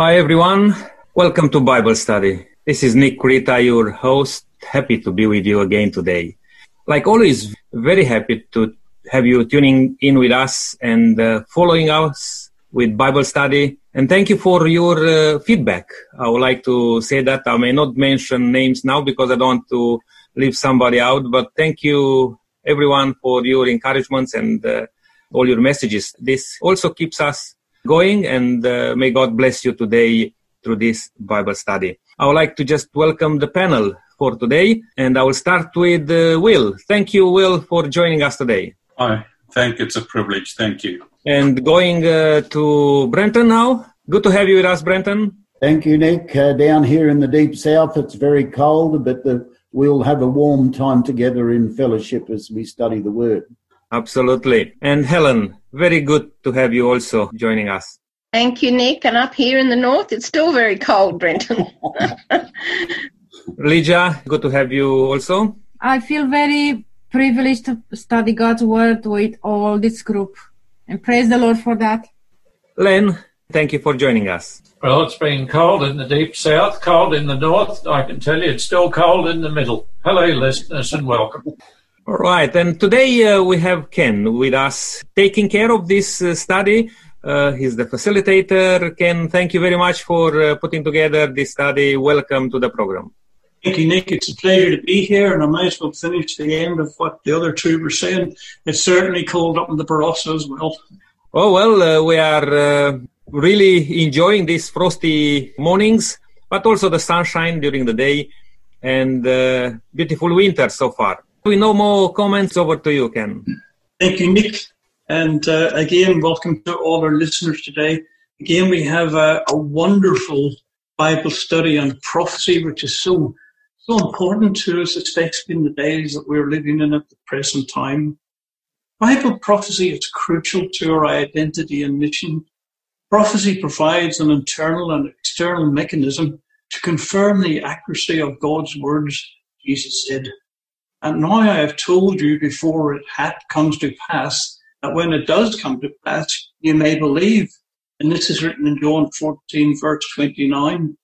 Hi, everyone. Welcome to Bible study. This is Nick Krita, your host. Happy to be with you again today. Like always, very happy to have you tuning in with us and uh, following us with Bible study. And thank you for your uh, feedback. I would like to say that I may not mention names now because I don't want to leave somebody out, but thank you everyone for your encouragements and uh, all your messages. This also keeps us going and uh, may God bless you today through this Bible study. I would like to just welcome the panel for today and I will start with uh, Will. Thank you, Will, for joining us today. Hi, thank you. It's a privilege. Thank you. And going uh, to Brenton now. Good to have you with us, Brenton. Thank you, Nick. Uh, down here in the deep south, it's very cold, but the, we'll have a warm time together in fellowship as we study the Word. Absolutely. And Helen, very good to have you also joining us. Thank you, Nick. And up here in the north, it's still very cold, Brenton. Lydia, good to have you also. I feel very privileged to study God's Word with all this group. And praise the Lord for that. Len, thank you for joining us. Well, it's been cold in the deep south, cold in the north. I can tell you it's still cold in the middle. Hello, listeners, and welcome. All right, and today uh, we have Ken with us taking care of this uh, study. Uh, he's the facilitator. Ken, thank you very much for uh, putting together this study. Welcome to the program. Thank you, Nick. It's a pleasure to be here, and I might as well finish the end of what the other two were saying. It's certainly cold up in the Barossa as well. Oh, well, uh, we are uh, really enjoying these frosty mornings, but also the sunshine during the day and uh, beautiful winter so far. We no more comments. Over to you, Ken. Thank you, Nick. And uh, again, welcome to all our listeners today. Again, we have a, a wonderful Bible study on prophecy, which is so so important to us, especially in the days that we're living in at the present time. Bible prophecy is crucial to our identity and mission. Prophecy provides an internal and external mechanism to confirm the accuracy of God's words, Jesus said. And now I have told you before it comes to pass that when it does come to pass, you may believe. And this is written in John 14, verse 29.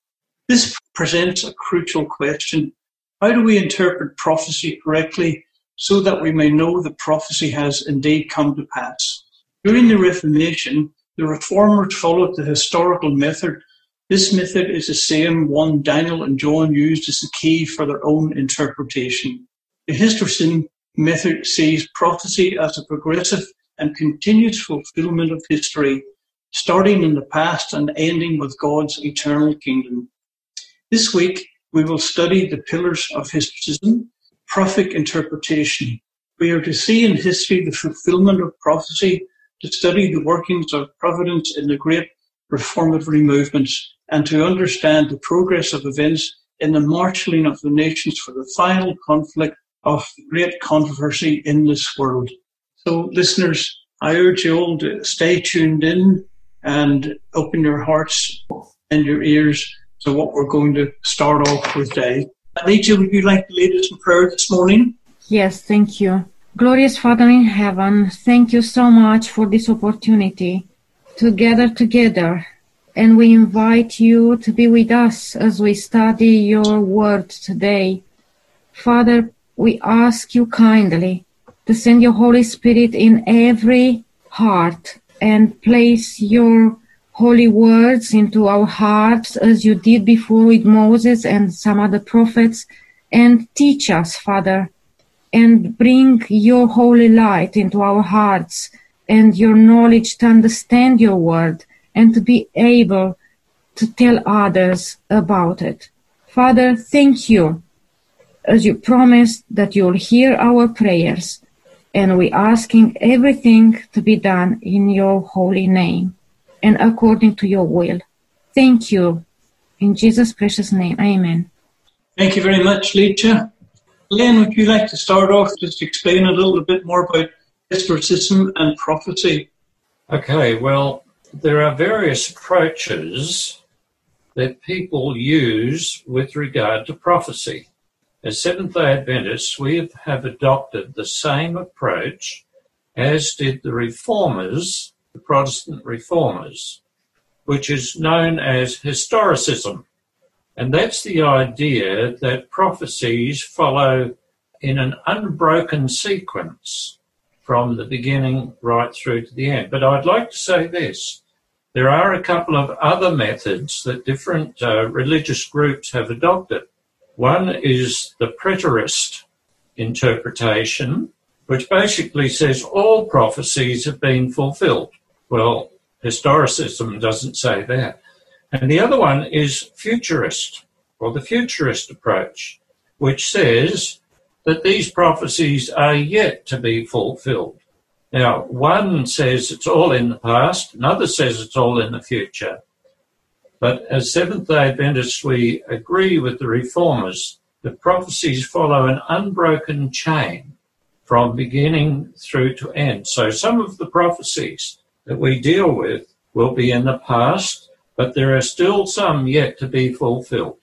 This presents a crucial question. How do we interpret prophecy correctly so that we may know the prophecy has indeed come to pass? During the Reformation, the Reformers followed the historical method. This method is the same one Daniel and John used as the key for their own interpretation. The Historicism method sees prophecy as a progressive and continuous fulfillment of history, starting in the past and ending with God's eternal kingdom. This week, we will study the pillars of historicism, prophetic interpretation. We are to see in history the fulfillment of prophecy to study the workings of providence in the great reformatory movements and to understand the progress of events in the marshalling of the nations for the final conflict of great controversy in this world. So listeners, I urge you all to stay tuned in and open your hearts and your ears to what we're going to start off with today. Anita, would you like to lead us in prayer this morning? Yes, thank you. Glorious Father in heaven, thank you so much for this opportunity to gather together. And we invite you to be with us as we study your word today. Father, we ask you kindly to send your Holy Spirit in every heart and place your holy words into our hearts as you did before with Moses and some other prophets and teach us, Father, and bring your holy light into our hearts and your knowledge to understand your word and to be able to tell others about it. Father, thank you as you promised that you'll hear our prayers and we asking everything to be done in your holy name and according to your will. Thank you. In Jesus' precious name. Amen. Thank you very much, Lydia. Len, would you like to start off just explain a little bit more about historicism and prophecy? Okay, well, there are various approaches that people use with regard to prophecy. As Seventh day Adventists, we have adopted the same approach as did the reformers, the Protestant reformers. which is known as historicism. And that's the idea that prophecies follow in an unbroken sequence from the beginning right through to the end. But I'd like to say this. There are a couple of other methods that different uh, religious groups have adopted. One is the preterist interpretation, which basically says all prophecies have been fulfilled. Well, historicism doesn't say that. And the other one is futurist, or the futurist approach, which says that these prophecies are yet to be fulfilled. Now, one says it's all in the past, another says it's all in the future. But as Seventh day Adventists, we agree with the reformers that prophecies follow an unbroken chain from beginning through to end. So some of the prophecies that we deal with will be in the past, but there are still some yet to be fulfilled.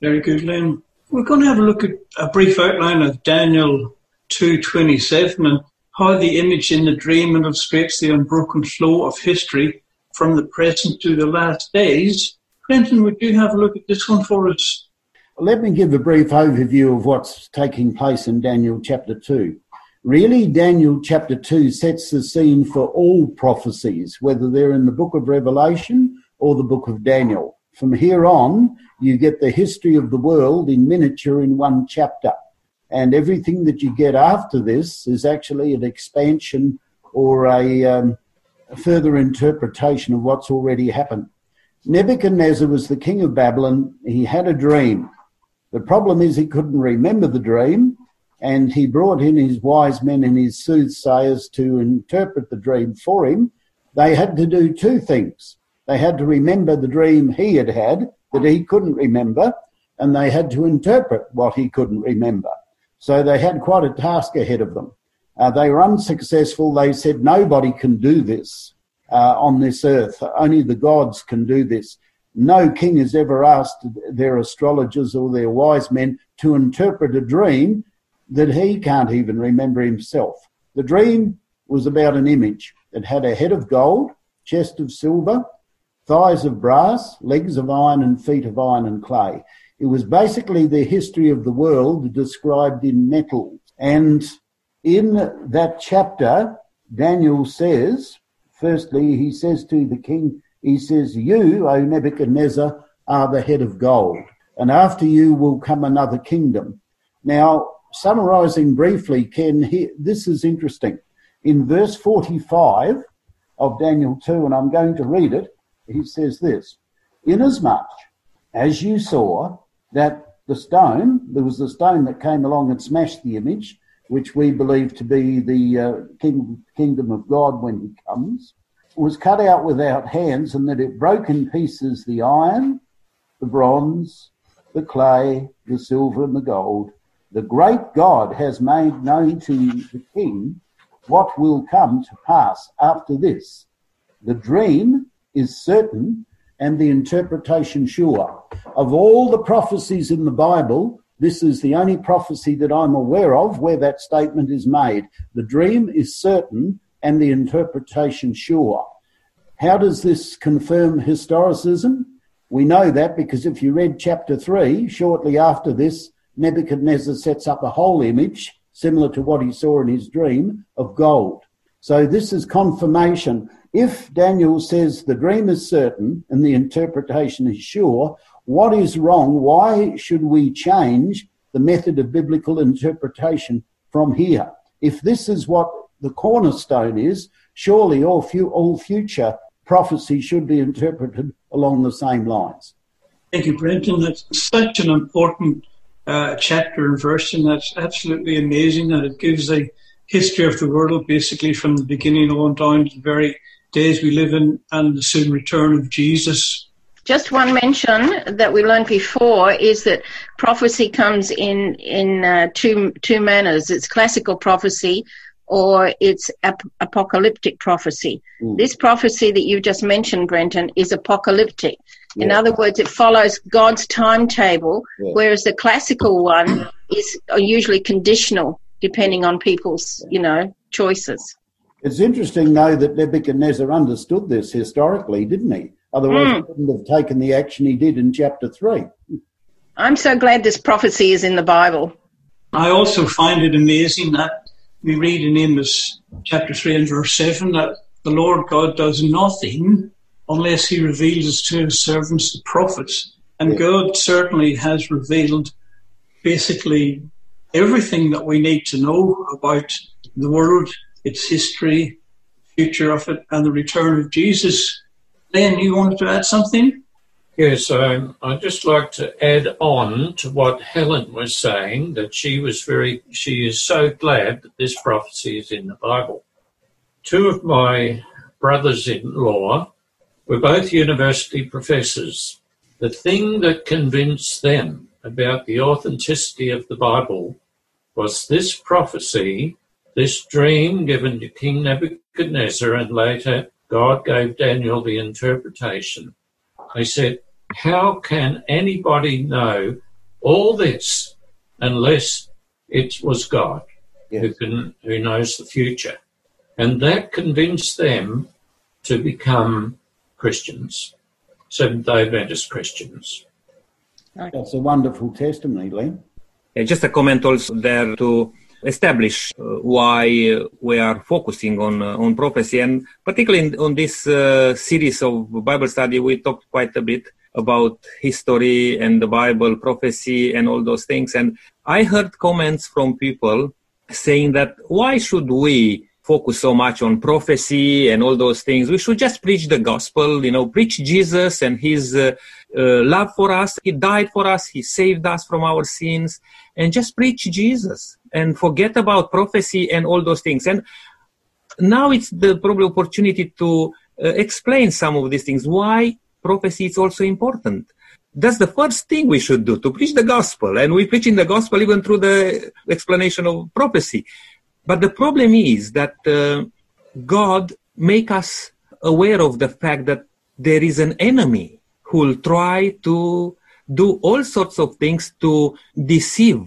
Very good, Len. We're going to have a look at a brief outline of Daniel 2.27 and how the image in the dream illustrates the unbroken flow of history from the present to the last days. Quentin, would you have a look at this one for us? Let me give a brief overview of what's taking place in Daniel chapter 2. Really, Daniel chapter 2 sets the scene for all prophecies, whether they're in the book of Revelation or the book of Daniel. From here on, you get the history of the world in miniature in one chapter. And everything that you get after this is actually an expansion or a, um, a further interpretation of what's already happened. Nebuchadnezzar was the king of Babylon. He had a dream. The problem is he couldn't remember the dream, and he brought in his wise men and his soothsayers to interpret the dream for him. They had to do two things. They had to remember the dream he had had that he couldn't remember, and they had to interpret what he couldn't remember. So they had quite a task ahead of them. Uh, they were unsuccessful. They said, nobody can do this uh, on this earth. Only the gods can do this. No king has ever asked their astrologers or their wise men to interpret a dream that he can't even remember himself. The dream was about an image. It had a head of gold, chest of silver, thighs of brass, legs of iron, and feet of iron and clay. It was basically the history of the world described in metal. And in that chapter, Daniel says, firstly, he says to the king, he says, You, O Nebuchadnezzar, are the head of gold, and after you will come another kingdom. Now, summarizing briefly, Ken, here, this is interesting. In verse 45 of Daniel 2, and I'm going to read it, he says this Inasmuch as you saw that the stone, there was the stone that came along and smashed the image, which we believe to be the uh, king, kingdom of God when he comes, was cut out without hands and that it broke in pieces the iron, the bronze, the clay, the silver, and the gold. The great God has made known to the king what will come to pass after this. The dream is certain and the interpretation sure. Of all the prophecies in the Bible, this is the only prophecy that I'm aware of where that statement is made. The dream is certain and the interpretation sure. How does this confirm historicism? We know that because if you read chapter 3, shortly after this, Nebuchadnezzar sets up a whole image, similar to what he saw in his dream, of gold. So this is confirmation. If Daniel says the dream is certain and the interpretation is sure, what is wrong? Why should we change the method of biblical interpretation from here? If this is what the cornerstone is, surely all, all future prophecy should be interpreted along the same lines. Thank you, Brenton. That's such an important uh, chapter and verse, and that's absolutely amazing that it gives a history of the world basically from the beginning on down to the very days we live in and the soon return of Jesus. Just one mention that we learned before is that prophecy comes in in uh, two two manners. It's classical prophecy, or it's ap- apocalyptic prophecy. Mm. This prophecy that you just mentioned, Brenton, is apocalyptic. In other words, it follows God's timetable, Yeah. whereas the classical one is usually conditional, depending on people's, you know, choices. It's interesting, though, that Nebuchadnezzar understood this historically, didn't he? Otherwise, Mm. he wouldn't have taken the action he did in chapter 3. I'm so glad this prophecy is in the Bible. I also find it amazing that we read in Amos chapter 3 and verse 7 that the Lord God does nothing unless he reveals to his servants the prophets. And Yeah. God certainly has revealed basically everything that we need to know about the world, its history, future of it, and the return of Jesus. Len, you wanted to add something? Yes, um, I'd just like to add on to what Helen was saying that she was very, she is so glad that this prophecy is in the Bible. Two of my brothers in law were both university professors. The thing that convinced them about the authenticity of the Bible was this prophecy, this dream given to King Nebuchadnezzar, and later God gave Daniel the interpretation. They said, how can anybody know all this unless it was God who can who knows the future? And that convinced them to become Christians, Seventh day Adventist Christians. That's a wonderful testimony, Len. Uh, just a comment also there to establish uh, why we are focusing on uh, on prophecy. And particularly in, on this uh, series of Bible study we talked quite a bit about history and the Bible prophecy and all those things. And I heard comments from people saying that why should we focus so much on prophecy and all those things? We should just preach the gospel you know preach Jesus and his uh, uh, love for us. He died for us. He saved us from our sins. And just preach Jesus and forget about prophecy and all those things. And now it's the probably opportunity to uh, explain some of these things. Why prophecy is also important. That's the first thing we should do to preach the gospel. And we preach in the gospel even through the explanation of prophecy. But the problem is that uh, God make us aware of the fact that there is an enemy who will try to do all sorts of things to deceive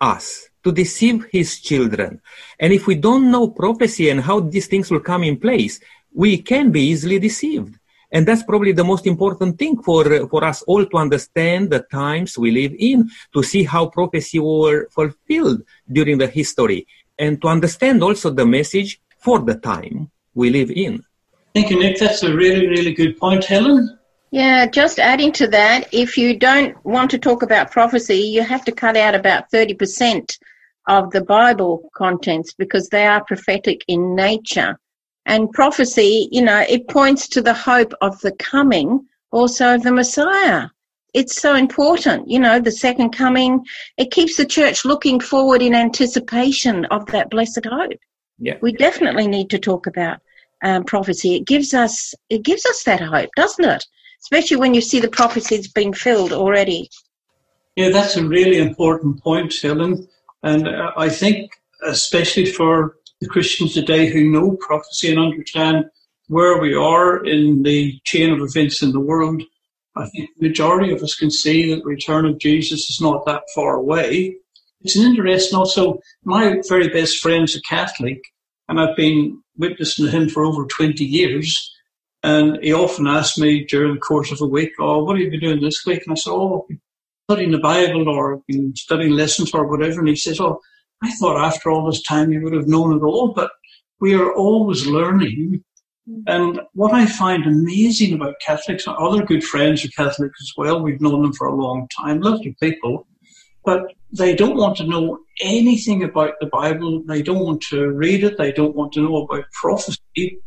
us, to deceive his children. And if we don't know prophecy and how these things will come in place, we can be easily deceived. And that's probably the most important thing for, for us all to understand the times we live in, to see how prophecy were fulfilled during the history, and to understand also the message for the time we live in. Thank you, Nick. That's a really, really good point. Helen? Yeah, just adding to that, if you don't want to talk about prophecy, you have to cut out about 30% of the Bible contents because they are prophetic in nature. And prophecy, you know, it points to the hope of the coming also of the Messiah. It's so important, you know, the second coming. It keeps the church looking forward in anticipation of that blessed hope. Yeah. We definitely need to talk about um, prophecy. It gives us, it gives us that hope, doesn't it? especially when you see the prophecies being filled already. Yeah, that's a really important point, Helen. And uh, I think, especially for the Christians today who know prophecy and understand where we are in the chain of events in the world, I think the majority of us can see that the return of Jesus is not that far away. It's an interesting also, my very best friend's a Catholic, and I've been witnessing to him for over 20 years. And he often asks me during the course of a week, oh, what have you been doing this week? And I said, oh, I've been studying the Bible or been studying lessons or whatever. And he says, oh, I thought after all this time you would have known it all, but we are always learning. Mm. And what I find amazing about Catholics, and other good friends are Catholics as well, we've known them for a long time, lovely people, but they don't want to know anything about the Bible. They don't want to read it. They don't want to know about prophecy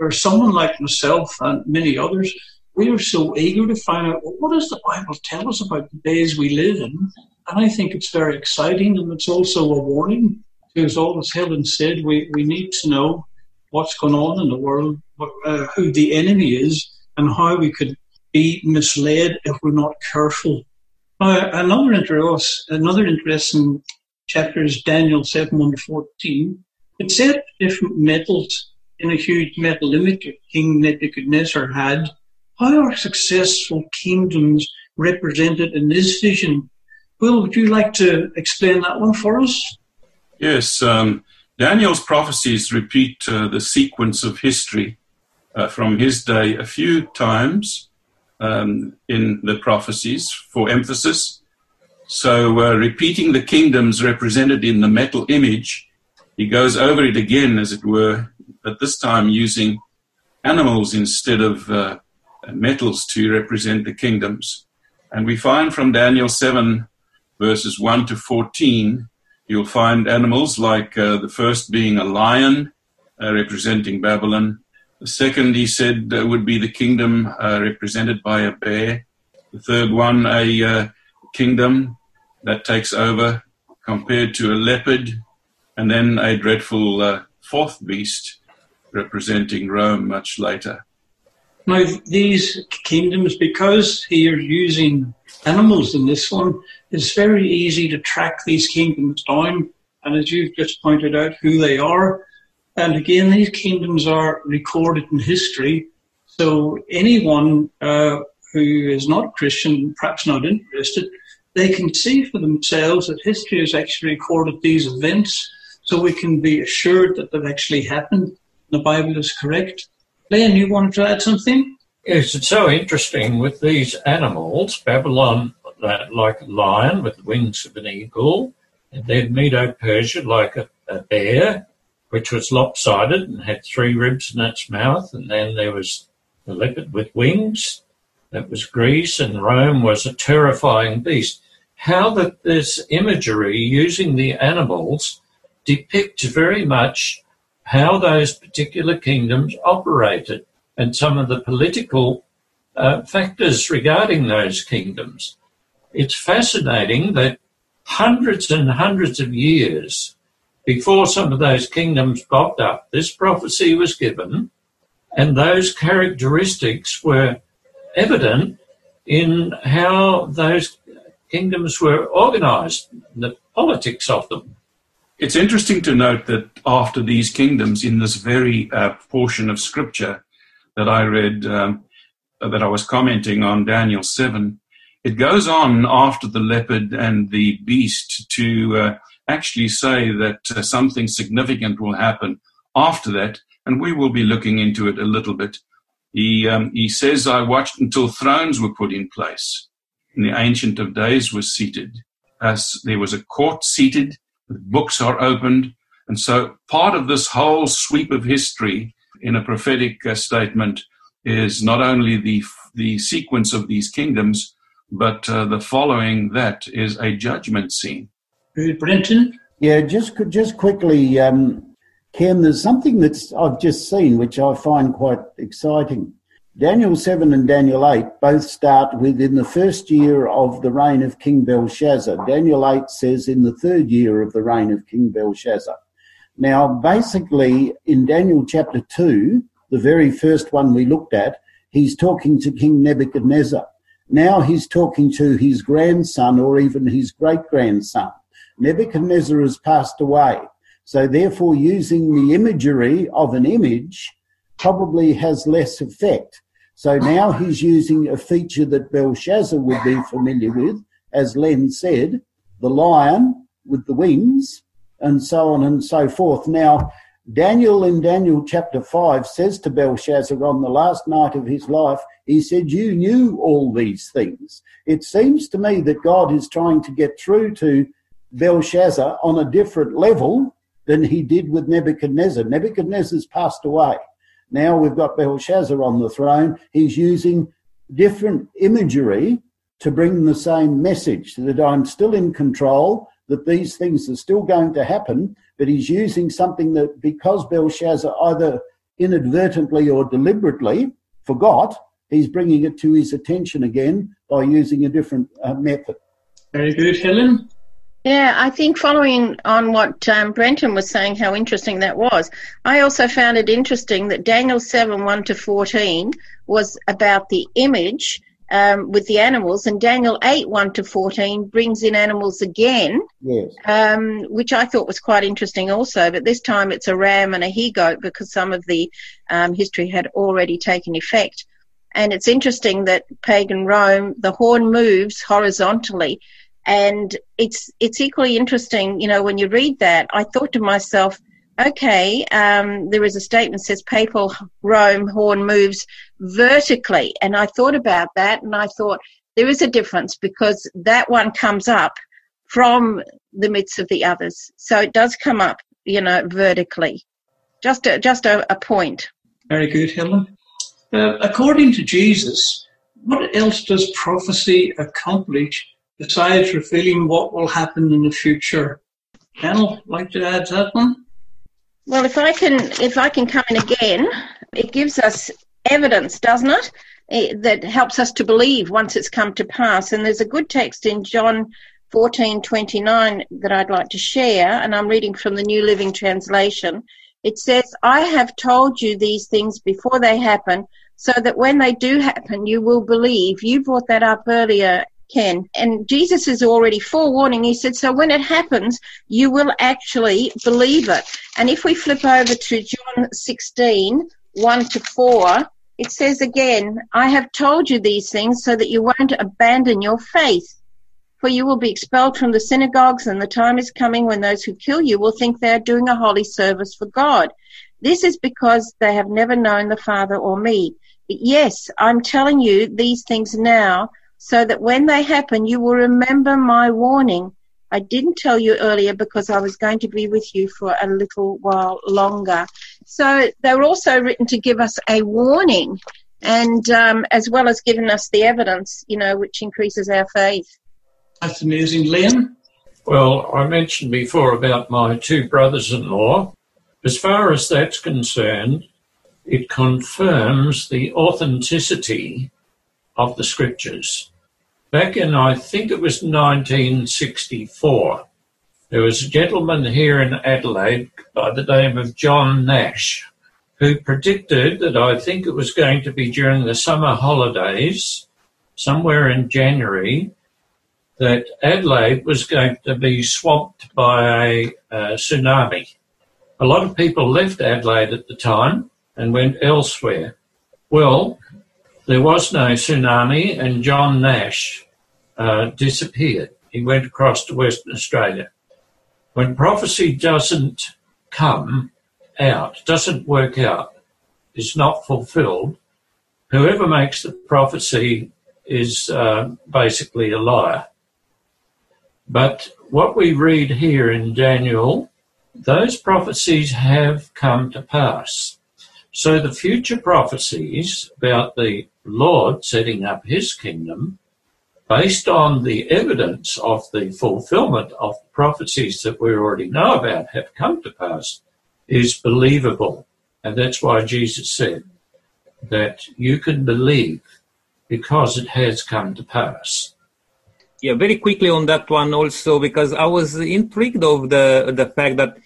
or someone like myself and many others, we are so eager to find out well, what does the Bible tell us about the days we live in? And I think it's very exciting and it's also a warning because all as Helen said, we, we need to know what's going on in the world, what, uh, who the enemy is and how we could be misled if we're not careful. Now, another, interest, another interesting chapter is Daniel 7 1 14. It said different metals in a huge metal image that King Nebuchadnezzar had, how are successful kingdoms represented in this vision? Will, would you like to explain that one for us? Yes, um, Daniel's prophecies repeat uh, the sequence of history uh, from his day a few times, um, in the prophecies for emphasis. So, uh, repeating the kingdoms represented in the metal image, he goes over it again, as it were, but this time using animals instead of uh, metals to represent the kingdoms. And we find from Daniel 7, verses 1 to 14, you'll find animals like uh, the first being a lion, uh, representing Babylon. The second, he said, uh, would be the kingdom uh, represented by a bear. The third one, a uh, kingdom that takes over compared to a leopard. And then a dreadful uh, fourth beast representing Rome much later. Now, these kingdoms, because here using animals in this one, it's very easy to track these kingdoms down. And as you've just pointed out, who they are. And again, these kingdoms are recorded in history. So anyone uh, who is not Christian, perhaps not interested, they can see for themselves that history has actually recorded these events. So we can be assured that they've actually happened. The Bible is correct. Len, you wanted to add something? It's so interesting with these animals. Babylon, like a lion with the wings of an eagle, and then Medo Persia, like a, a bear, which was lopsided and had three ribs in its mouth, and then there was the leopard with wings. That was Greece, and Rome was a terrifying beast. How that this imagery using the animals depicts very much how those particular kingdoms operated and some of the political uh, factors regarding those kingdoms. It's fascinating that hundreds and hundreds of years before some of those kingdoms popped up, this prophecy was given, and those characteristics were evident in how those kingdoms were organized, the politics of them. It's interesting to note that after these kingdoms, in this very uh, portion of scripture that I read, um, that I was commenting on, Daniel 7, it goes on after the leopard and the beast to uh, actually say that uh, something significant will happen after that, and we will be looking into it a little bit. He, um, he says, I watched until thrones were put in place, and the Ancient of Days was seated. As there was a court seated, books are opened. And so part of this whole sweep of history in a prophetic uh, statement is not only the, the sequence of these kingdoms, but uh, the following that is a judgment scene. Brenton? Yeah, just just quickly, um, Ken, there's something that's I've just seen which I find quite exciting. Daniel 7 and Daniel 8 both start with in the first year of the reign of King Belshazzar. Daniel 8 says in the third year of the reign of King Belshazzar. Now, basically, in Daniel chapter 2, the very first one we looked at, he's talking to King Nebuchadnezzar. Now he's talking to his grandson or even his great grandson. Nebuchadnezzar has passed away. So, therefore, using the imagery of an image probably has less effect. So now he's using a feature that Belshazzar would be familiar with, as Len said, the lion with the wings, and so on and so forth. Now, Daniel in Daniel chapter 5 says to Belshazzar on the last night of his life, he said, You knew all these things. It seems to me that God is trying to get through to Belshazzar on a different level than he did with Nebuchadnezzar. Nebuchadnezzar's passed away. Now we've got Belshazzar on the throne. He's using different imagery to bring the same message that I'm still in control, that these things are still going to happen, but he's using something that because Belshazzar either inadvertently or deliberately forgot, he's bringing it to his attention again by using a different uh, method. Very good, Helen. Yeah, I think following on what um, Brenton was saying, how interesting that was, I also found it interesting that Daniel 7 1 to 14 was about the image um, with the animals, and Daniel 8 1 to 14 brings in animals again, yes. um, which I thought was quite interesting also. But this time it's a ram and a he goat because some of the um, history had already taken effect. And it's interesting that pagan Rome, the horn moves horizontally and it's it's equally interesting you know when you read that i thought to myself okay, um, there is a statement that says papal Rome horn moves vertically. And I thought about that and I thought there is a difference because that one comes up from the midst of the others. So it does come up, you know, vertically. Just a, just a, a point. Very good, Helen. Uh, according to Jesus, what else does prophecy accomplish besides revealing what will happen in the future? Daniel, like to add that one? Well, if I can, if I can come in again, it gives us evidence, doesn't it? it? That helps us to believe once it's come to pass. And there's a good text in John 14:29 that I'd like to share, and I'm reading from the New Living Translation. It says, "I have told you these things before they happen, so that when they do happen, you will believe." You brought that up earlier, Ken. And Jesus is already forewarning. He said, so when it happens, you will actually believe it. And if we flip over to John 16, 1 to 4, it says again, I have told you these things so that you won't abandon your faith. For you will be expelled from the synagogues, and the time is coming when those who kill you will think they are doing a holy service for God. This is because they have never known the Father or me. But yes, I'm telling you these things now so that when they happen, you will remember my warning. I didn't tell you earlier because I was going to be with you for a little while longer. So they were also written to give us a warning and um, as well as giving us the evidence, you know, which increases our faith. That's amazing. Liam? Well, I mentioned before about my two brothers in law. As far as that's concerned, it confirms the authenticity of the scriptures. Back in, I think it was 1964, there was a gentleman here in Adelaide by the name of John Nash who predicted that I think it was going to be during the summer holidays, somewhere in January, that Adelaide was going to be swamped by a, a tsunami. A lot of people left Adelaide at the time and went elsewhere. Well, there was no tsunami, and John Nash uh, disappeared. He went across to Western Australia. When prophecy doesn't come out, doesn't work out, is not fulfilled, whoever makes the prophecy is uh, basically a liar. But what we read here in Daniel, those prophecies have come to pass. So the future prophecies about the Lord setting up his kingdom, based on the evidence of the fulfillment of the prophecies that we already know about have come to pass, is believable. And that's why Jesus said that you can believe because it has come to pass. Yeah, very quickly on that one also, because I was intrigued of the the fact that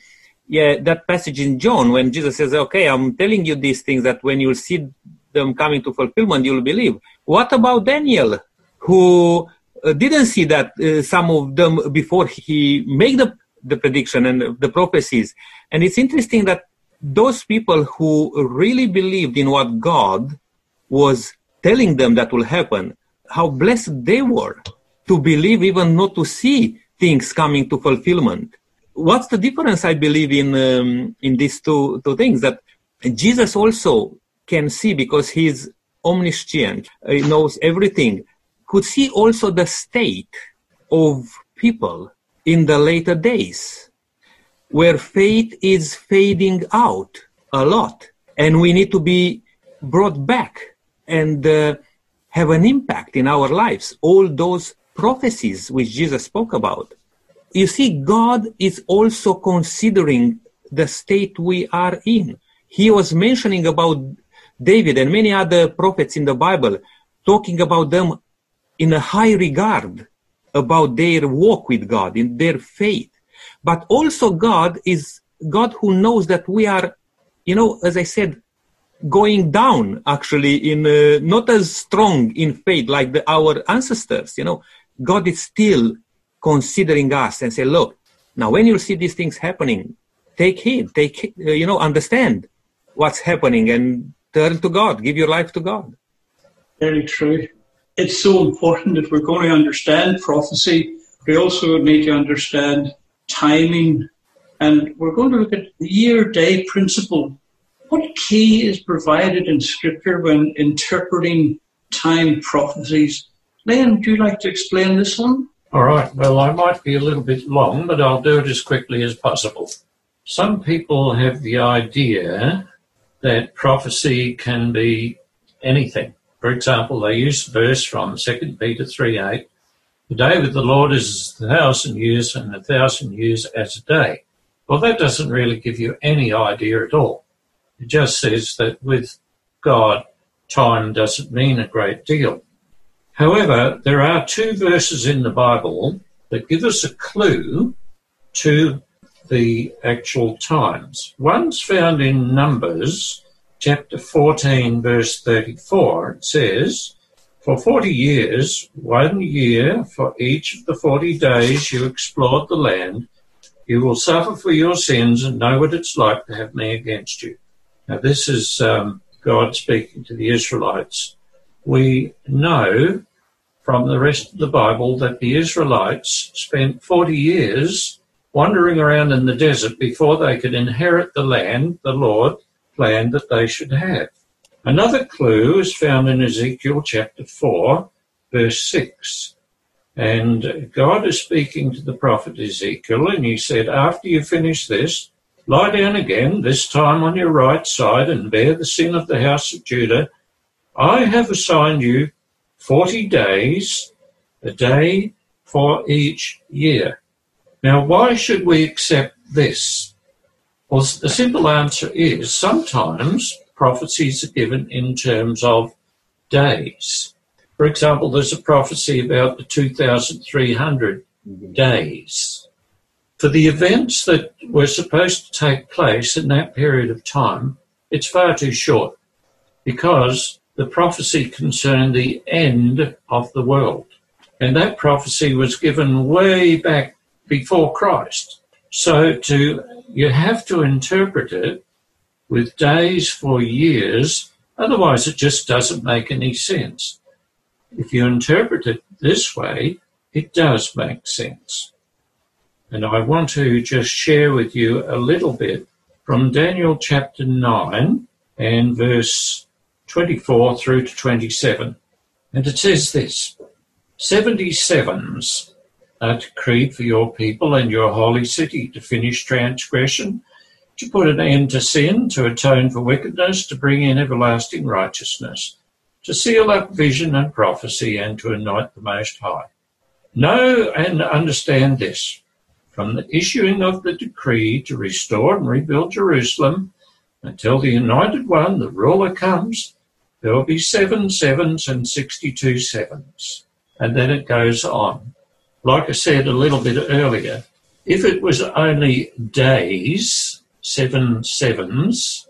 yeah, that passage in John when Jesus says, "Okay, I'm telling you these things that when you'll see them coming to fulfillment, you'll believe." What about Daniel, who uh, didn't see that uh, some of them before he made the the prediction and the prophecies? And it's interesting that those people who really believed in what God was telling them that will happen, how blessed they were to believe even not to see things coming to fulfillment what's the difference I believe in um, in these two two things? That Jesus also can see because he's omniscient, he knows everything, could see also the state of people in the later days where faith is fading out a lot and we need to be brought back and uh, have an impact in our lives. All those prophecies which jesus spoke about you see, God is also considering the state we are in. He was mentioning about David and many other prophets in the Bible, talking about them in a high regard about their walk with God, in their faith. But also God is God who knows that we are, you know, as I said, going down actually in uh, not as strong in faith like the, our ancestors. You know, God is still considering us and say, look, now when you see these things happening, take heed, take, uh, you know, understand what's happening and turn to God, give your life to God. Very true. It's so important if we're going to understand prophecy, we also need to understand timing And we're going to look at the year day principle. What key is provided in Scripture when interpreting time prophecies? Len, would you like to explain this one? All right. Well, I might be a little bit long, but I'll do it as quickly as possible. Some people have the idea that prophecy can be anything. For example, they use a verse from 2 Peter 3 8. The day with the Lord is a thousand years, and a thousand years as a day. Well, that doesn't really give you any idea at all. It just says that with God, time doesn't mean a great deal. However, there are two verses in the Bible that give us a clue to the actual times. One's found in Numbers chapter 14, verse 34. It says, For 40 years, one year for each of the 40 days you explored the land, you will suffer for your sins and know what it's like to have me against you. Now, this is um, God speaking to the Israelites. We know from the rest of the Bible that the Israelites spent 40 years wandering around in the desert before they could inherit the land the Lord planned that they should have. Another clue is found in Ezekiel chapter 4, verse 6. And God is speaking to the prophet Ezekiel, and he said, After you finish this, lie down again, this time on your right side, and bear the sin of the house of Judah. I have assigned you 40 days, a day for each year. Now, why should we accept this? Well, the simple answer is sometimes prophecies are given in terms of days. For example, there's a prophecy about the 2,300 mm-hmm. days. For the events that were supposed to take place in that period of time, it's far too short because the prophecy concerned the end of the world. And that prophecy was given way back before Christ. So to, you have to interpret it with days for years, otherwise it just doesn't make any sense. If you interpret it this way, it does make sense. And I want to just share with you a little bit from Daniel chapter 9 and verse 24 through to 27. And it says this 77s are decreed for your people and your holy city to finish transgression, to put an end to sin, to atone for wickedness, to bring in everlasting righteousness, to seal up vision and prophecy, and to anoint the Most High. Know and understand this. From the issuing of the decree to restore and rebuild Jerusalem until the anointed one, the ruler, comes, there will be seven sevens and 62 sevens. And then it goes on. Like I said a little bit earlier, if it was only days, seven sevens,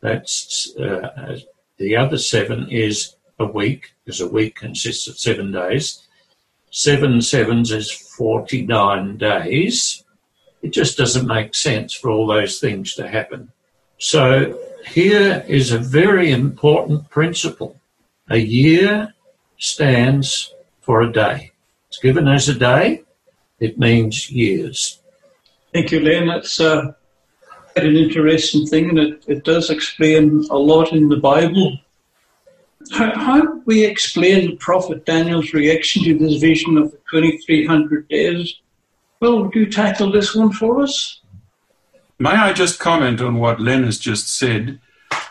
that's uh, the other seven is a week, because a week consists of seven days. Seven sevens is 49 days. It just doesn't make sense for all those things to happen. So here is a very important principle. A year stands for a day. It's given as a day, it means years. Thank you, Len. That's uh, quite an interesting thing, and it, it does explain a lot in the Bible. How, do we explain the prophet Daniel's reaction to this vision of the 2300 days? Well, would you tackle this one for us? May I just comment on what Len has just said?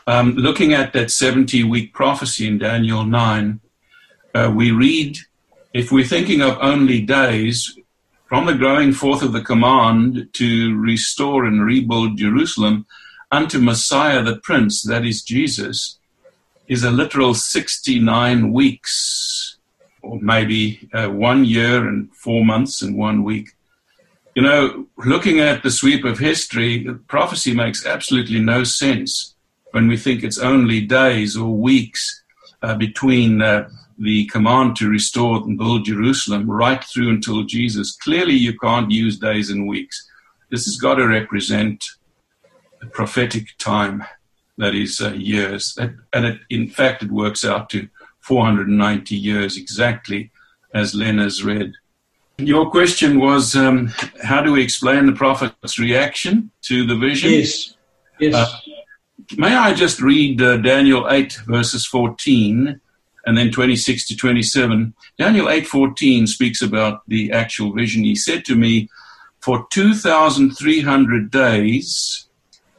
Um, looking at that 70 week prophecy in Daniel 9, uh, we read, if we're thinking of only days, from the growing forth of the command to restore and rebuild Jerusalem unto Messiah the Prince, that is Jesus, is a literal 69 weeks, or maybe uh, one year and four months and one week. You know, looking at the sweep of history, prophecy makes absolutely no sense when we think it's only days or weeks uh, between uh, the command to restore and build Jerusalem right through until Jesus. Clearly, you can't use days and weeks. This has got to represent a prophetic time that is uh, years. And it, in fact, it works out to 490 years exactly as Len has read. Your question was um, how do we explain the prophet's reaction to the vision? Yes. Yes. Uh, may I just read uh, Daniel 8, verses 14 and then 26 to 27? Daniel 8:14 speaks about the actual vision. He said to me, For 2,300 days,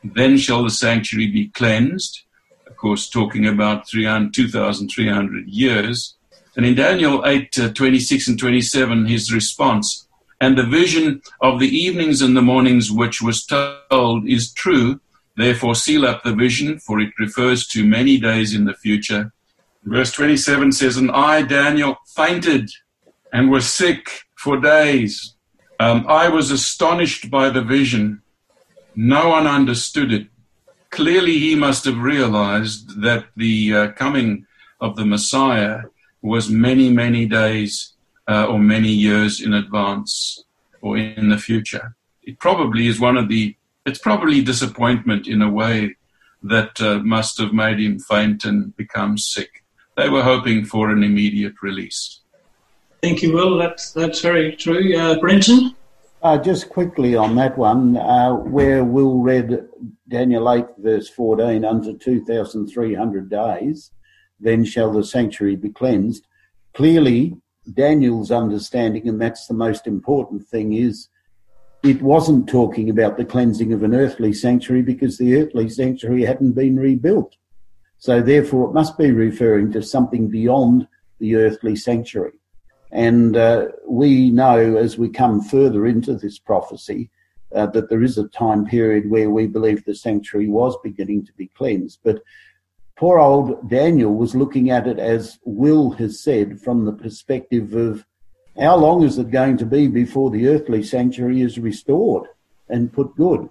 then shall the sanctuary be cleansed. Of course, talking about 2,300 years. And in Daniel 8, uh, 26 and 27, his response, and the vision of the evenings and the mornings which was told is true. Therefore, seal up the vision, for it refers to many days in the future. Verse 27 says, And I, Daniel, fainted and was sick for days. Um, I was astonished by the vision. No one understood it. Clearly, he must have realized that the uh, coming of the Messiah was many, many days uh, or many years in advance or in the future. It probably is one of the, it's probably disappointment in a way that uh, must have made him faint and become sick. They were hoping for an immediate release. Thank you, Will. That's that's very true. Uh, Brenton? Uh, just quickly on that one, uh, where Will read Daniel 8, verse 14, unto 2,300 days, then shall the sanctuary be cleansed. Clearly, Daniel's understanding, and that's the most important thing, is it wasn't talking about the cleansing of an earthly sanctuary because the earthly sanctuary hadn't been rebuilt. So therefore, it must be referring to something beyond the earthly sanctuary. And uh, we know as we come further into this prophecy uh, that there is a time period where we believe the sanctuary was beginning to be cleansed. But poor old Daniel was looking at it as Will has said from the perspective of how long is it going to be before the earthly sanctuary is restored and put good?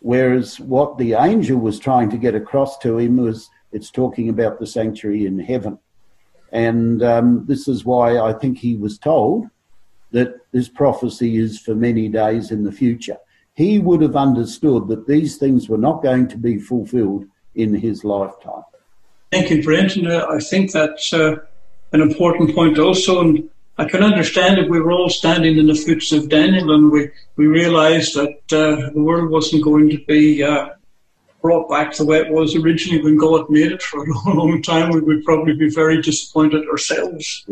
Whereas what the angel was trying to get across to him was it's talking about the sanctuary in heaven. And um, this is why I think he was told that this prophecy is for many days in the future. He would have understood that these things were not going to be fulfilled in his lifetime. Thank you, Brent. And uh, I think that's uh, an important point also. And I can understand if we were all standing in the footsteps of Daniel and we, we realized that uh, the world wasn't going to be uh, brought back the way it was originally when God made it for a long, long time, we would probably be very disappointed ourselves.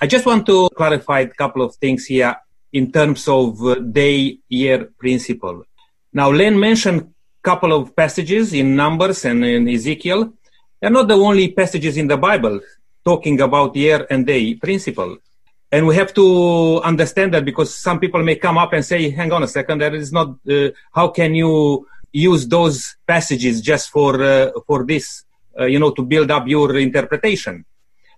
I just want to clarify a couple of things here in terms of uh, day-year principle. Now, Len mentioned a couple of passages in Numbers and in Ezekiel. They're not the only passages in the Bible talking about year and day principle. And we have to understand that because some people may come up and say, hang on a second, that is not, uh, how can you use those passages just for uh, for this, uh, you know, to build up your interpretation.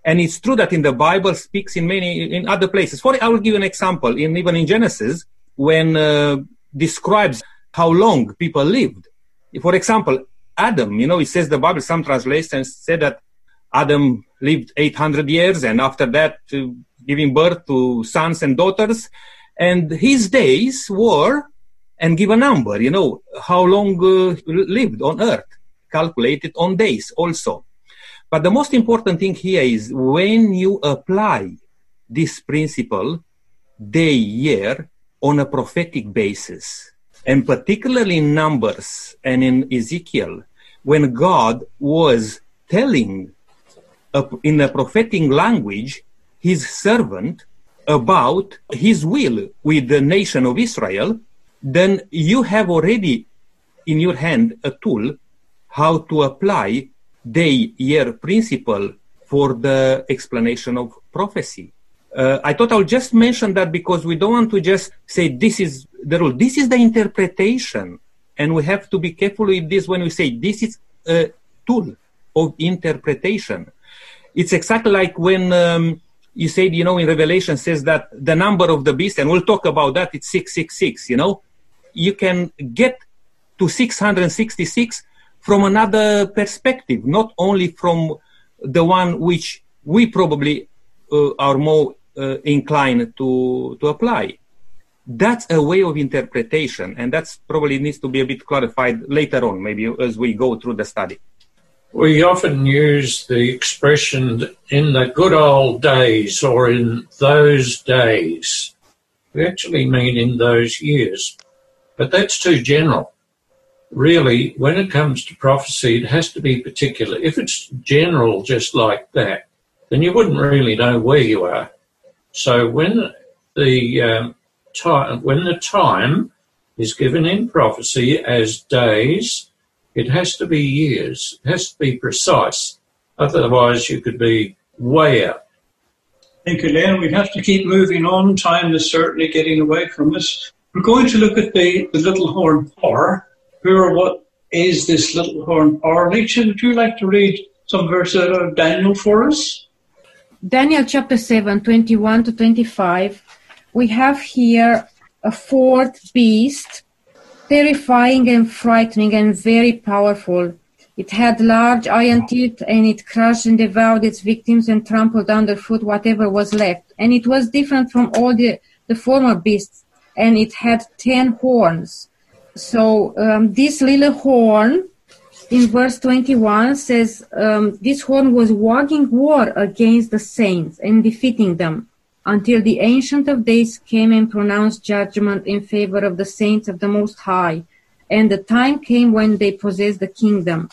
And it's true that in the Bible speaks in many in other places. For I will give an example. In even in Genesis, when uh, describes how long people lived. For example, Adam. You know, it says the Bible. Some translations say that Adam lived 800 years, and after that, uh, giving birth to sons and daughters, and his days were and give a number, you know, how long uh, lived on earth, calculated on days also. But the most important thing here is when you apply this principle day, year on a prophetic basis, and particularly in Numbers and in Ezekiel, when God was telling in a prophetic language his servant about his will with the nation of Israel, then you have already in your hand a tool how to apply day year principle for the explanation of prophecy. Uh, I thought I'll just mention that because we don't want to just say this is the rule. This is the interpretation. And we have to be careful with this when we say this is a tool of interpretation. It's exactly like when um, you said, you know, in Revelation says that the number of the beast, and we'll talk about that, it's 666, you know you can get to 666 from another perspective, not only from the one which we probably uh, are more uh, inclined to, to apply. That's a way of interpretation, and that's probably needs to be a bit clarified later on, maybe as we go through the study. We often use the expression in the good old days or in those days. We actually mean in those years. But that's too general. Really, when it comes to prophecy, it has to be particular. If it's general just like that, then you wouldn't really know where you are. So when the um, time, when the time is given in prophecy as days, it has to be years. It has to be precise. Otherwise, you could be way out. Thank you, Len. We have to keep moving on. Time is certainly getting away from us. We're going to look at the, the little horn power. Who or what is this little horn power? Alicia, would you like to read some verses out of Daniel for us? Daniel chapter 7, 21 to 25. We have here a fourth beast, terrifying and frightening and very powerful. It had large iron teeth and it crushed and devoured its victims and trampled underfoot whatever was left. And it was different from all the, the former beasts and it had ten horns. So um, this little horn in verse 21 says um, this horn was waging war against the saints and defeating them until the Ancient of Days came and pronounced judgment in favor of the saints of the Most High. And the time came when they possessed the kingdom.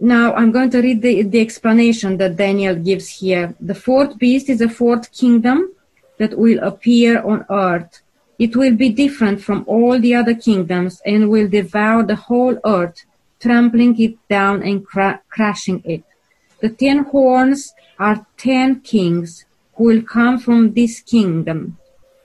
Now I'm going to read the, the explanation that Daniel gives here. The fourth beast is a fourth kingdom that will appear on earth. It will be different from all the other kingdoms and will devour the whole earth, trampling it down and cra- crashing it. The ten horns are ten kings who will come from this kingdom.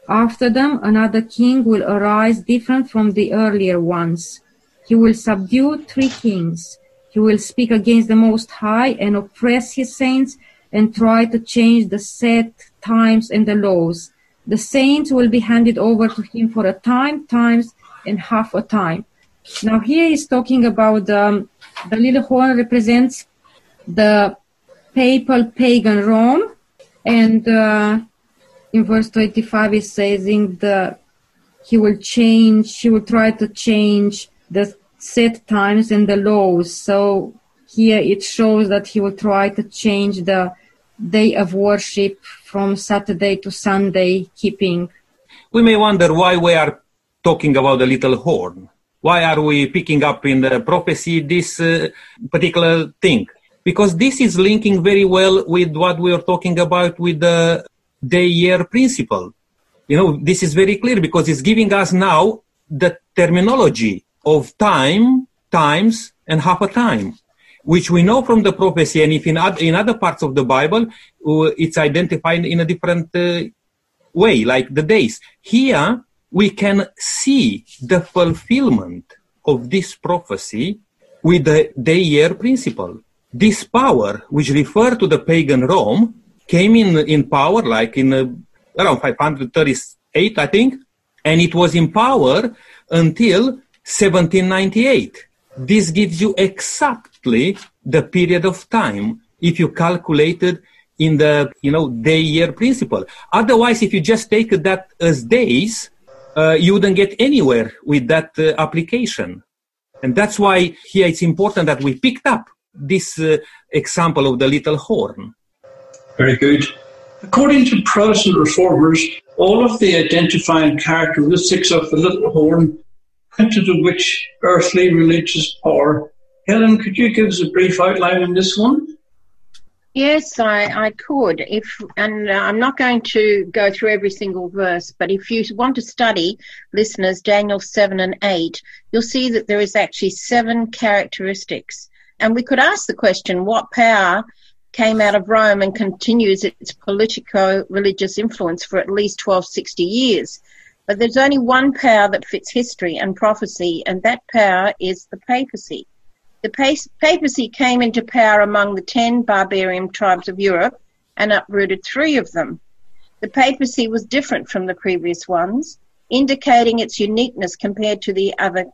After them, another king will arise different from the earlier ones. He will subdue three kings. He will speak against the Most High and oppress his saints and try to change the set times and the laws. The saints will be handed over to him for a time, times, and half a time. Now here he's talking about um, the little horn represents the papal pagan Rome and uh, in verse 25, it says, in the, he will change, he will try to change the set times and the laws. So here it shows that he will try to change the day of worship from Saturday to Sunday keeping. We may wonder why we are talking about the little horn. Why are we picking up in the prophecy this uh, particular thing? because this is linking very well with what we are talking about with the day year principle. You know, this is very clear because it's giving us now the terminology of time, times, and half a time, which we know from the prophecy. And if in, ad- in other parts of the Bible, uh, it's identified in a different uh, way, like the days. Here, we can see the fulfillment of this prophecy with the day year principle this power, which referred to the pagan Rome, came in, in power like in uh, around 538, I think, and it was in power until 1798. This gives you exactly the period of time if you calculated in the you know day year principle. Otherwise, if you just take that as days, uh, you wouldn't get anywhere with that uh, application. And that's why here it's important that we picked up this uh, example of the little horn. Very good. According to Protestant reformers, all of the identifying characteristics of the little horn pointed to which earthly religious power. Helen, could you give us a brief outline on this one? Yes, I, I could. If and uh, I'm not going to go through every single verse, but if you want to study, listeners, Daniel seven and eight, you'll see that there is actually seven characteristics and we could ask the question what power came out of Rome and continues its politico religious influence for at least 1260 years. But there's only one power that fits history and prophecy, and that power is the papacy. The papacy came into power among the ten barbarian tribes of Europe and uprooted three of them. The papacy was different from the previous ones, indicating its uniqueness compared to the other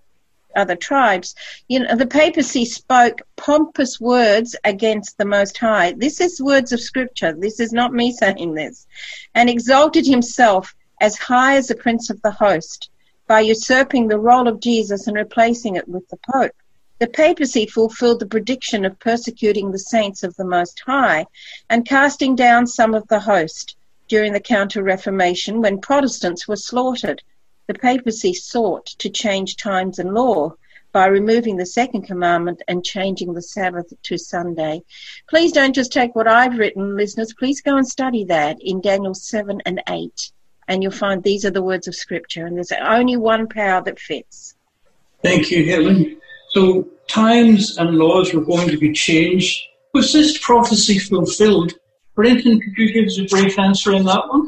other tribes. You know, the papacy spoke pompous words against the Most High. This is words of Scripture. This is not me saying this. And exalted himself as high as the Prince of the Host by usurping the role of Jesus and replacing it with the Pope. The papacy fulfilled the prediction of persecuting the saints of the Most High and casting down some of the host. during the Counter Reformation when Protestants were slaughtered. The papacy sought to change times and law by removing the second commandment and changing the Sabbath to Sunday. Please don't just take what I've written, listeners. Please go and study that in Daniel 7 and 8. And you'll find these are the words of Scripture, and there's only one power that fits. Thank you, Helen. So, times and laws were going to be changed. Was this prophecy fulfilled? Brenton, could you give us a brief answer on that one?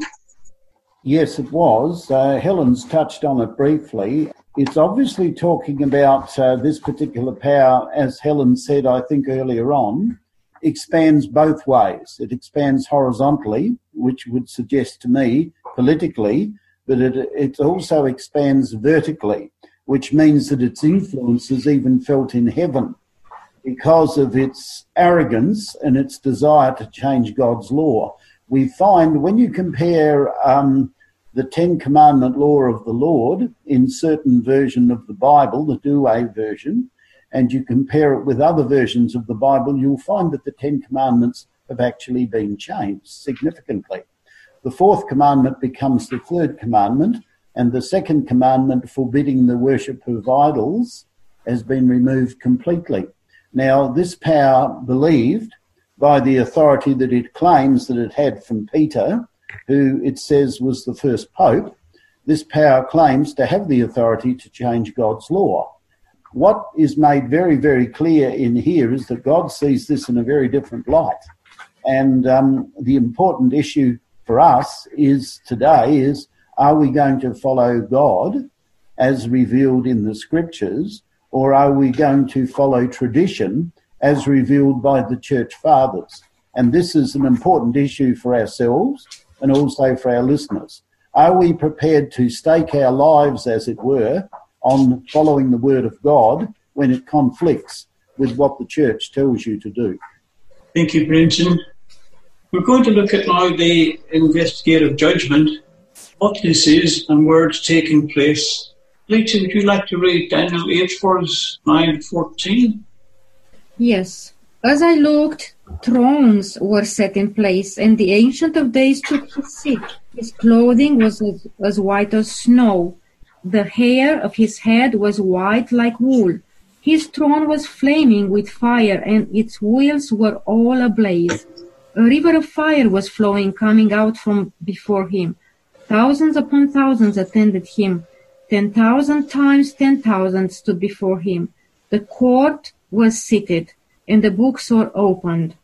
Yes, it was. Uh, Helen's touched on it briefly. It's obviously talking about uh, this particular power, as Helen said, I think earlier on, expands both ways. It expands horizontally, which would suggest to me politically, but it, it also expands vertically, which means that its influence is even felt in heaven because of its arrogance and its desire to change God's law. We find when you compare um, the Ten Commandment law of the Lord in certain version of the Bible, the Douay version, and you compare it with other versions of the Bible, you'll find that the Ten Commandments have actually been changed significantly. The fourth commandment becomes the third commandment, and the second commandment forbidding the worship of idols has been removed completely. Now, this power believed by the authority that it claims that it had from Peter who it says was the first pope, this power claims to have the authority to change God's law. What is made very, very clear in here is that God sees this in a very different light. And um, the important issue for us is today is are we going to follow God as revealed in the scriptures, or are we going to follow tradition as revealed by the church fathers? And this is an important issue for ourselves and also for our listeners. Are we prepared to stake our lives, as it were, on following the word of God when it conflicts with what the church tells you to do? Thank you, Brenton. We're going to look at now the investigative judgment, what this is, and where it's taking place. Lisa, would you like to read Daniel 8 for us, 9 14? Yes. As I looked, thrones were set in place, and the Ancient of Days took his seat. His clothing was as, as white as snow. The hair of his head was white like wool. His throne was flaming with fire, and its wheels were all ablaze. A river of fire was flowing, coming out from before him. Thousands upon thousands attended him. Ten thousand times ten thousand stood before him. The court was seated and the books were opened.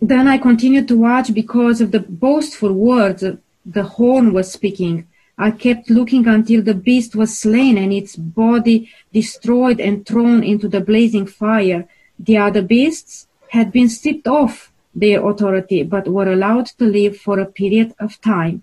Then I continued to watch because of the boastful words the horn was speaking. I kept looking until the beast was slain and its body destroyed and thrown into the blazing fire. The other beasts had been stripped off their authority, but were allowed to live for a period of time.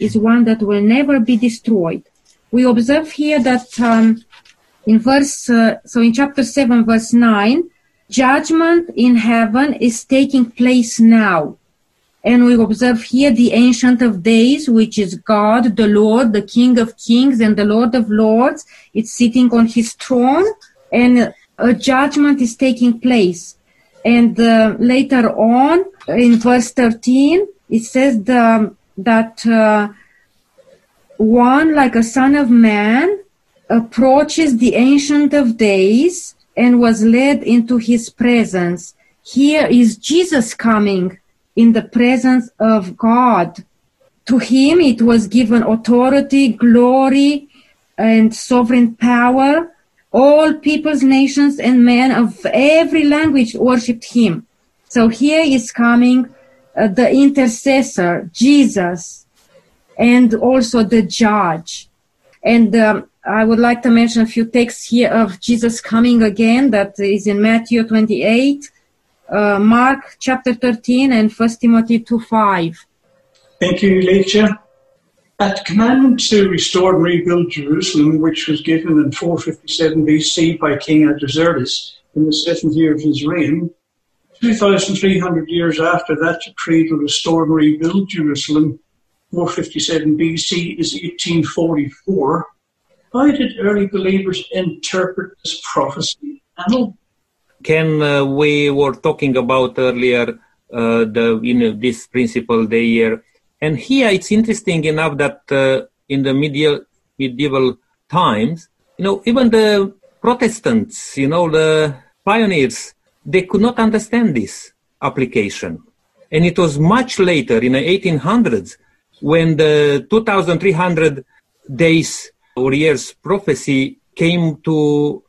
is one that will never be destroyed. We observe here that um, in verse, uh, so in chapter 7, verse 9, judgment in heaven is taking place now. And we observe here the Ancient of Days, which is God, the Lord, the King of Kings, and the Lord of Lords. It's sitting on his throne, and a judgment is taking place. And uh, later on, in verse 13, it says the, that uh, one like a son of man approaches the Ancient of Days and was led into his presence. Here is Jesus coming in the presence of God. To him it was given authority, glory, and sovereign power. All peoples, nations, and men of every language worshipped him. So here is coming uh, the intercessor, Jesus, and also the judge. And um, I would like to mention a few texts here of Jesus coming again that is in Matthew 28, uh, Mark chapter 13, and 1 Timothy 2 5. Thank you, Elijah. At commandment to restore and rebuild Jerusalem, which was given in 457 BC by King Artaxerxes in the seventh year of his reign, 2,300 years after that decree to restore and rebuild Jerusalem, 457 BC is 1844. How did early believers interpret this prophecy? Ken, uh, we were talking about earlier uh, the you know this principle the year, and here it's interesting enough that uh, in the medieval medieval times, you know, even the Protestants, you know, the pioneers, they could not understand this application, and it was much later in the 1800s when the 2,300 days or years prophecy came to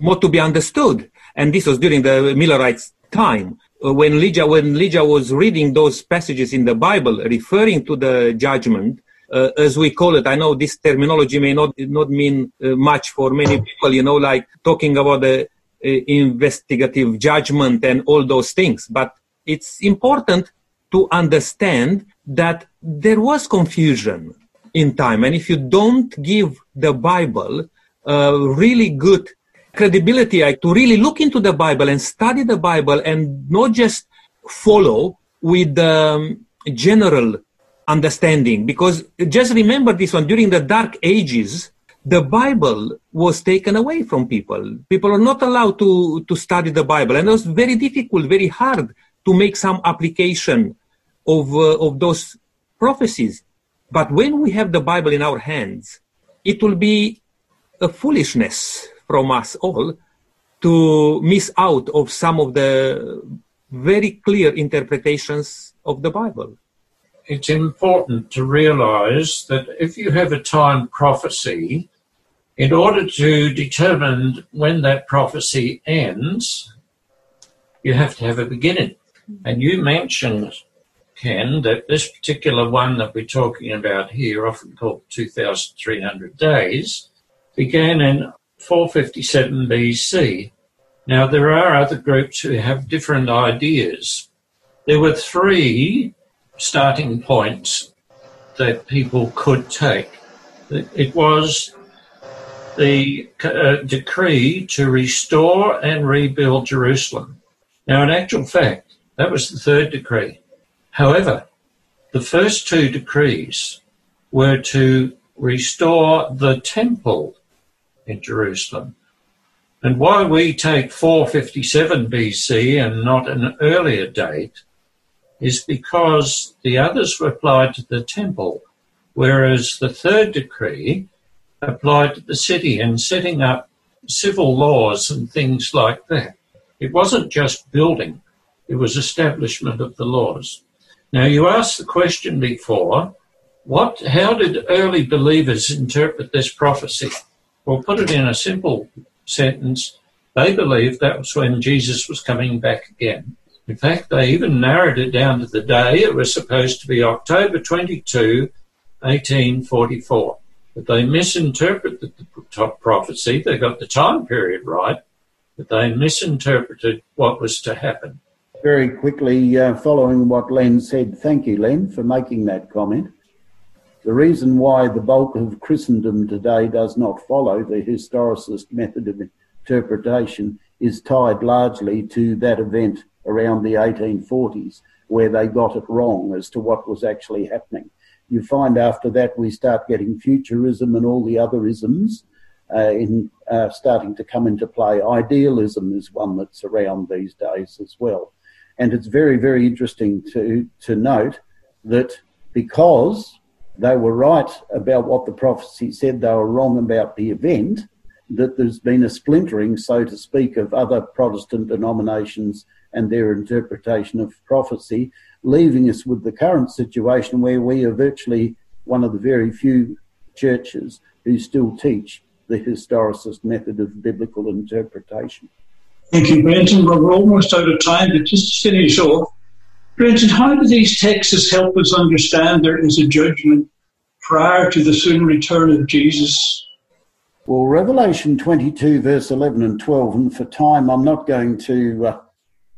more to be understood and this was during the Millerite time. Uh, when Lydia, when Lydia was reading those passages in the Bible referring to the judgment, uh, as we call it, I know this terminology may not not mean uh, much for many people, you know, like talking about the investigative judgment and all those things. But it's important to understand that there was confusion in time, and if you don't give the Bible a really good credibility like, to really look into the Bible and study the Bible and not just follow with the um, general understanding. Because just remember this one during the Dark Ages, the Bible was taken away from people. People are not allowed to, to study the Bible. And it was very difficult, very hard to make some application of, uh, of those prophecies. But when we have the Bible in our hands, it will be a foolishness from us all to miss out of some of the very clear interpretations of the Bible. It's important to realize that if you have a time prophecy, in order to determine when that prophecy ends, you have to have a beginning. And you mentioned, Ken, that this particular one that we're talking about here, often called 2,300 days, began in 457 BC. Now, there are other groups who have different ideas. There were three starting points that people could take. It was the uh, decree to restore and rebuild Jerusalem. Now, in actual fact, that was the third decree. However, the first two decrees were to restore the temple in Jerusalem. And why we take 457 BC and not an earlier date is because the others were applied to the temple, whereas the third decree applied to the city and setting up civil laws and things like that. It wasn't just building, it was establishment of the laws. Now you asked the question before, what how did early believers interpret this prophecy? Well, put it in a simple sentence, they believed that was when Jesus was coming back again. In fact, they even narrowed it down to the day. It was supposed to be October 22, 1844. But they misinterpreted the prophecy. They got the time period right, but they misinterpreted what was to happen. Very quickly, uh, following what Len said, thank you, Len, for making that comment. The reason why the bulk of Christendom today does not follow the historicist method of interpretation is tied largely to that event around the 1840s where they got it wrong as to what was actually happening. You find after that we start getting futurism and all the other isms uh, in uh, starting to come into play. Idealism is one that's around these days as well. And it's very, very interesting to, to note that because they were right about what the prophecy said, they were wrong about the event, that there's been a splintering, so to speak, of other Protestant denominations and their interpretation of prophecy, leaving us with the current situation where we are virtually one of the very few churches who still teach the historicist method of biblical interpretation. Thank you, Brenton. Well, we're almost out of time, but just to finish off, Brenton, how do these texts help us understand there is a judgment prior to the soon return of Jesus? Well, Revelation 22, verse 11 and 12, and for time I'm not going to uh,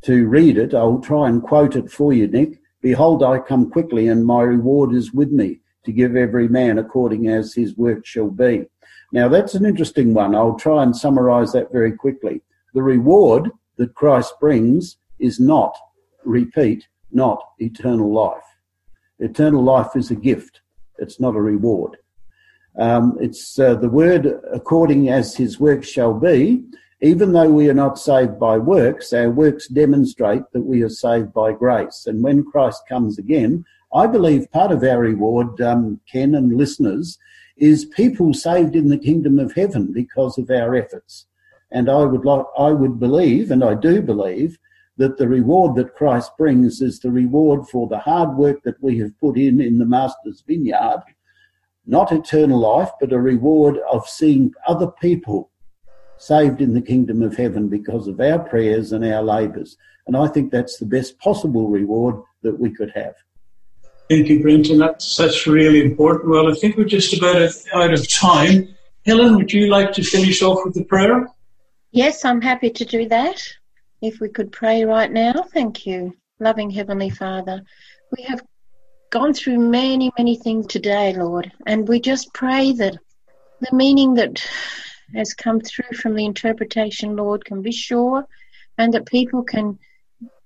to read it. I'll try and quote it for you, Nick. Behold, I come quickly, and my reward is with me to give every man according as his work shall be. Now, that's an interesting one. I'll try and summarize that very quickly. The reward that Christ brings is not, repeat, not eternal life. Eternal life is a gift. It's not a reward. Um, it's uh, the word according as his work shall be. Even though we are not saved by works, our works demonstrate that we are saved by grace. And when Christ comes again, I believe part of our reward, um, Ken and listeners, is people saved in the kingdom of heaven because of our efforts. And I would like, I would believe, and I do believe, that the reward that Christ brings is the reward for the hard work that we have put in in the Master's vineyard, not eternal life, but a reward of seeing other people saved in the kingdom of heaven because of our prayers and our labours. And I think that's the best possible reward that we could have. Thank you, Brenton. That's, that's really important. Well, I think we're just about out of time. Helen, would you like to finish off with the prayer? Yes, I'm happy to do that. If we could pray right now, thank you. Loving Heavenly Father, we have gone through many, many things today, Lord, and we just pray that the meaning that has come through from the interpretation, Lord, can be sure and that people can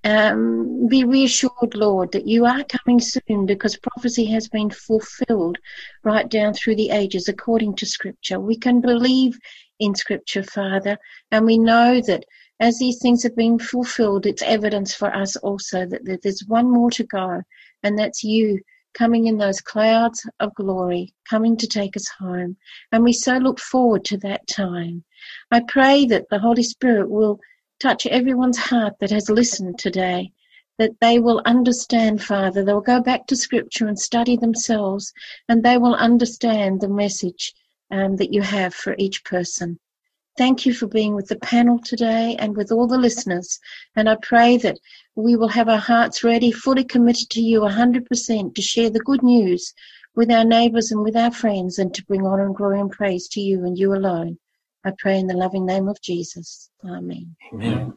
um, be reassured, Lord, that you are coming soon because prophecy has been fulfilled right down through the ages according to Scripture. We can believe in Scripture, Father, and we know that as these things have been fulfilled, it's evidence for us also that there's one more to go, and that's you coming in those clouds of glory, coming to take us home. And we so look forward to that time. I pray that the Holy Spirit will touch everyone's heart that has listened today, that they will understand, Father. They'll go back to Scripture and study themselves, and they will understand the message um, that you have for each person. Thank you for being with the panel today and with all the listeners. And I pray that we will have our hearts ready, fully committed to you 100% to share the good news with our neighbours and with our friends and to bring honour and glory and praise to you and you alone. I pray in the loving name of Jesus. Amen. Amen.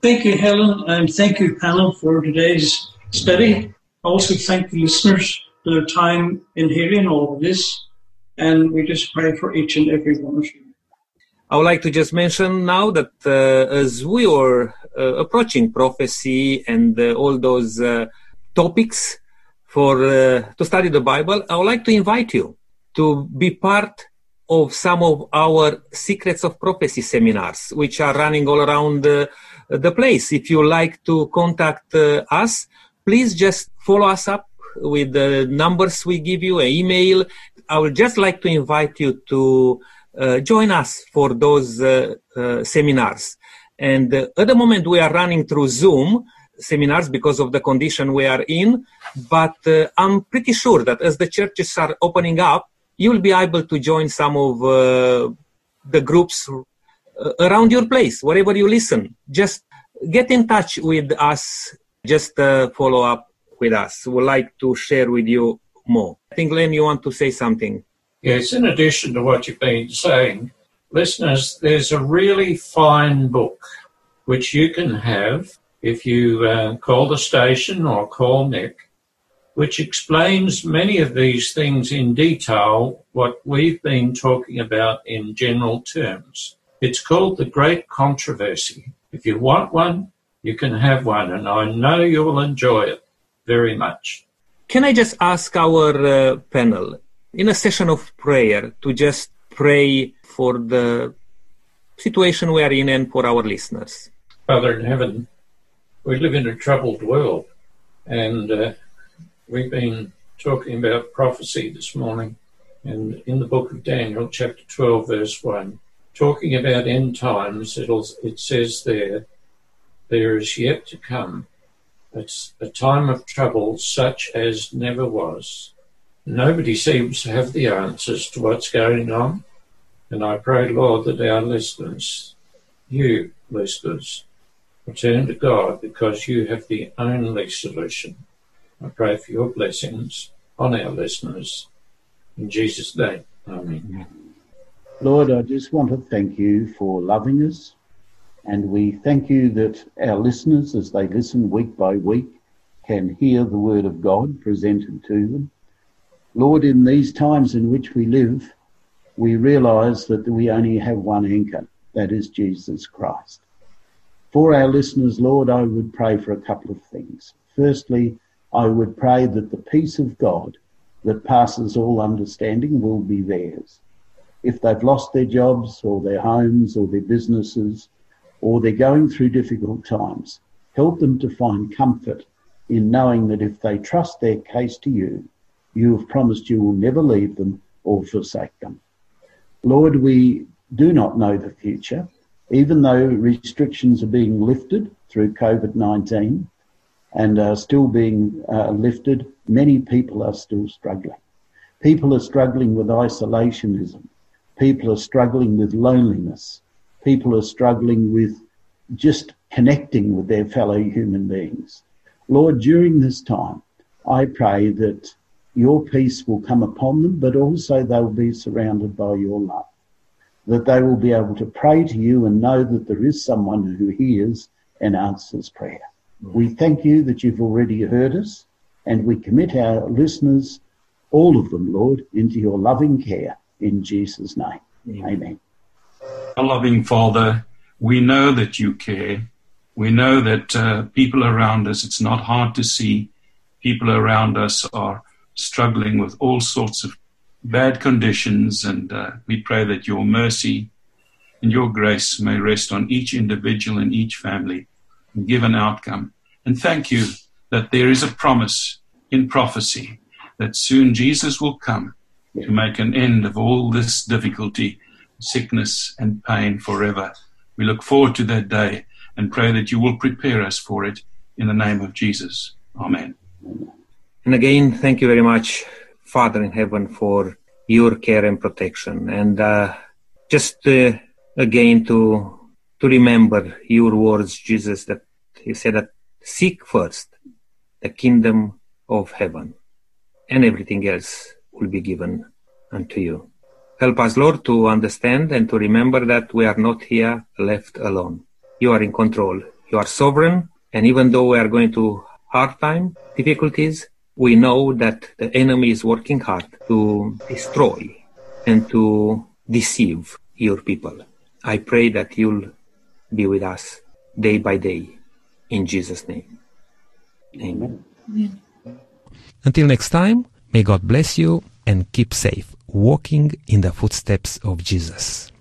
Thank you, Helen, and thank you, panel, for today's study. Also, thank the listeners for their time in hearing all of this, and we just pray for each and every one of you. I would like to just mention now that uh, as we are uh, approaching prophecy and uh, all those uh, topics for uh, to study the Bible, I would like to invite you to be part of some of our Secrets of Prophecy seminars, which are running all around the place. If you like to contact uh, us, please just follow us up with the numbers we give you, an email. I would just like to invite you to join us for those uh, uh, seminars. And uh, at the moment, we are running through Zoom seminars because of the condition we are in. But I'm pretty sure that as the churches are opening up, you'll be able to join some of uh, the groups uh, around your place, wherever you listen. Just get in touch with us. Just uh, follow up with us. We'd like to share with you more. I think, Len, you want to say something? Yes, in addition to what you've been saying, listeners, there's a really fine book which you can have if you uh, call the station or call Nick which explains many of these things in detail, what we've been talking about in general terms. It's called The Great Controversy. If you want one, you can have one, and I know you will enjoy it very much. Can I just ask our uh, panel, in a session of prayer, to just pray for the situation we are in and for our listeners? Father in heaven, we live in a troubled world, and uh, We've been talking about prophecy this morning, and in the book of Daniel, chapter 12, verse 1, talking about end times, it says there, there is yet to come it's a time of trouble such as never was. Nobody seems to have the answers to what's going on. And I pray, Lord, that our listeners, you listeners, return to God because you have the only solution. I pray for your blessings on our listeners. In Jesus' name, Amen. Lord, I just want to thank you for loving us. And we thank you that our listeners, as they listen week by week, can hear the word of God presented to them. Lord, in these times in which we live, we realize that we only have one anchor, that is Jesus Christ. For our listeners, Lord, I would pray for a couple of things. Firstly, I would pray that the peace of God that passes all understanding will be theirs. If they've lost their jobs or their homes or their businesses or they're going through difficult times, help them to find comfort in knowing that if they trust their case to you, you have promised you will never leave them or forsake them. Lord, we do not know the future, even though restrictions are being lifted through COVID 19 and are still being uh, lifted, many people are still struggling. People are struggling with isolationism. People are struggling with loneliness. People are struggling with just connecting with their fellow human beings. Lord, during this time, I pray that your peace will come upon them, but also they will be surrounded by your love. That they will be able to pray to you and know that there is someone who hears and answers prayer. We thank you that you've already heard us, and we commit our listeners, all of them, Lord, into your loving care in Jesus' name. Amen. Our loving Father, we know that you care. We know that uh, people around us, it's not hard to see, people around us are struggling with all sorts of bad conditions, and uh, we pray that your mercy and your grace may rest on each individual and each family and give an outcome. And thank you that there is a promise in prophecy that soon Jesus will come to make an end of all this difficulty, sickness, and pain forever. We look forward to that day and pray that you will prepare us for it in the name of Jesus. Amen. And again, thank you very much, Father in heaven, for your care and protection. And uh, just uh, again to to remember your words, Jesus, that you said that seek first the kingdom of heaven, and everything else will be given unto you. Help us, Lord, to understand and to remember that we are not here left alone. You are in control. You are sovereign. And even though we are going to hard time, difficulties, we know that the enemy is working hard to destroy and to deceive your people. I pray that you'll be with us day by day in Jesus' name. Amen. Until next time, may God bless you and keep safe, walking in the footsteps of Jesus.